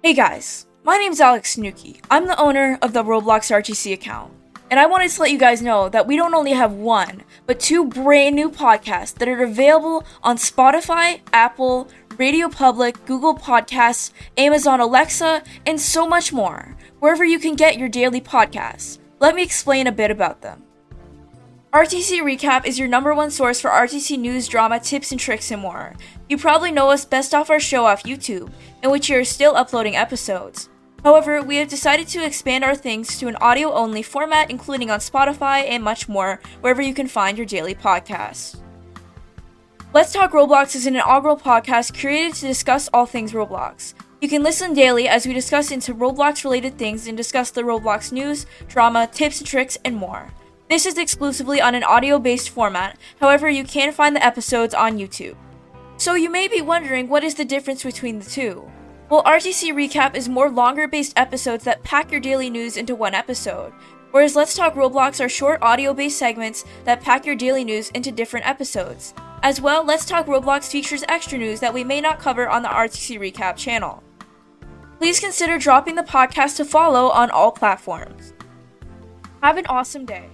Hey guys, my name is Alex Snooki. I'm the owner of the Roblox RTC account. And I wanted to let you guys know that we don't only have one, but two brand new podcasts that are available on Spotify, Apple, Radio Public, Google Podcasts, Amazon Alexa, and so much more, wherever you can get your daily podcasts. Let me explain a bit about them. RTC Recap is your number one source for RTC news, drama, tips, and tricks, and more. You probably know us best off our show off YouTube, in which we are still uploading episodes. However, we have decided to expand our things to an audio only format, including on Spotify and much more, wherever you can find your daily podcast. Let's Talk Roblox is an inaugural podcast created to discuss all things Roblox. You can listen daily as we discuss into Roblox related things and discuss the Roblox news, drama, tips and tricks, and more. This is exclusively on an audio based format, however, you can find the episodes on YouTube. So you may be wondering what is the difference between the two? Well, RTC Recap is more longer based episodes that pack your daily news into one episode, whereas Let's Talk Roblox are short audio based segments that pack your daily news into different episodes. As well, Let's Talk Roblox features extra news that we may not cover on the RTC Recap channel. Please consider dropping the podcast to follow on all platforms. Have an awesome day.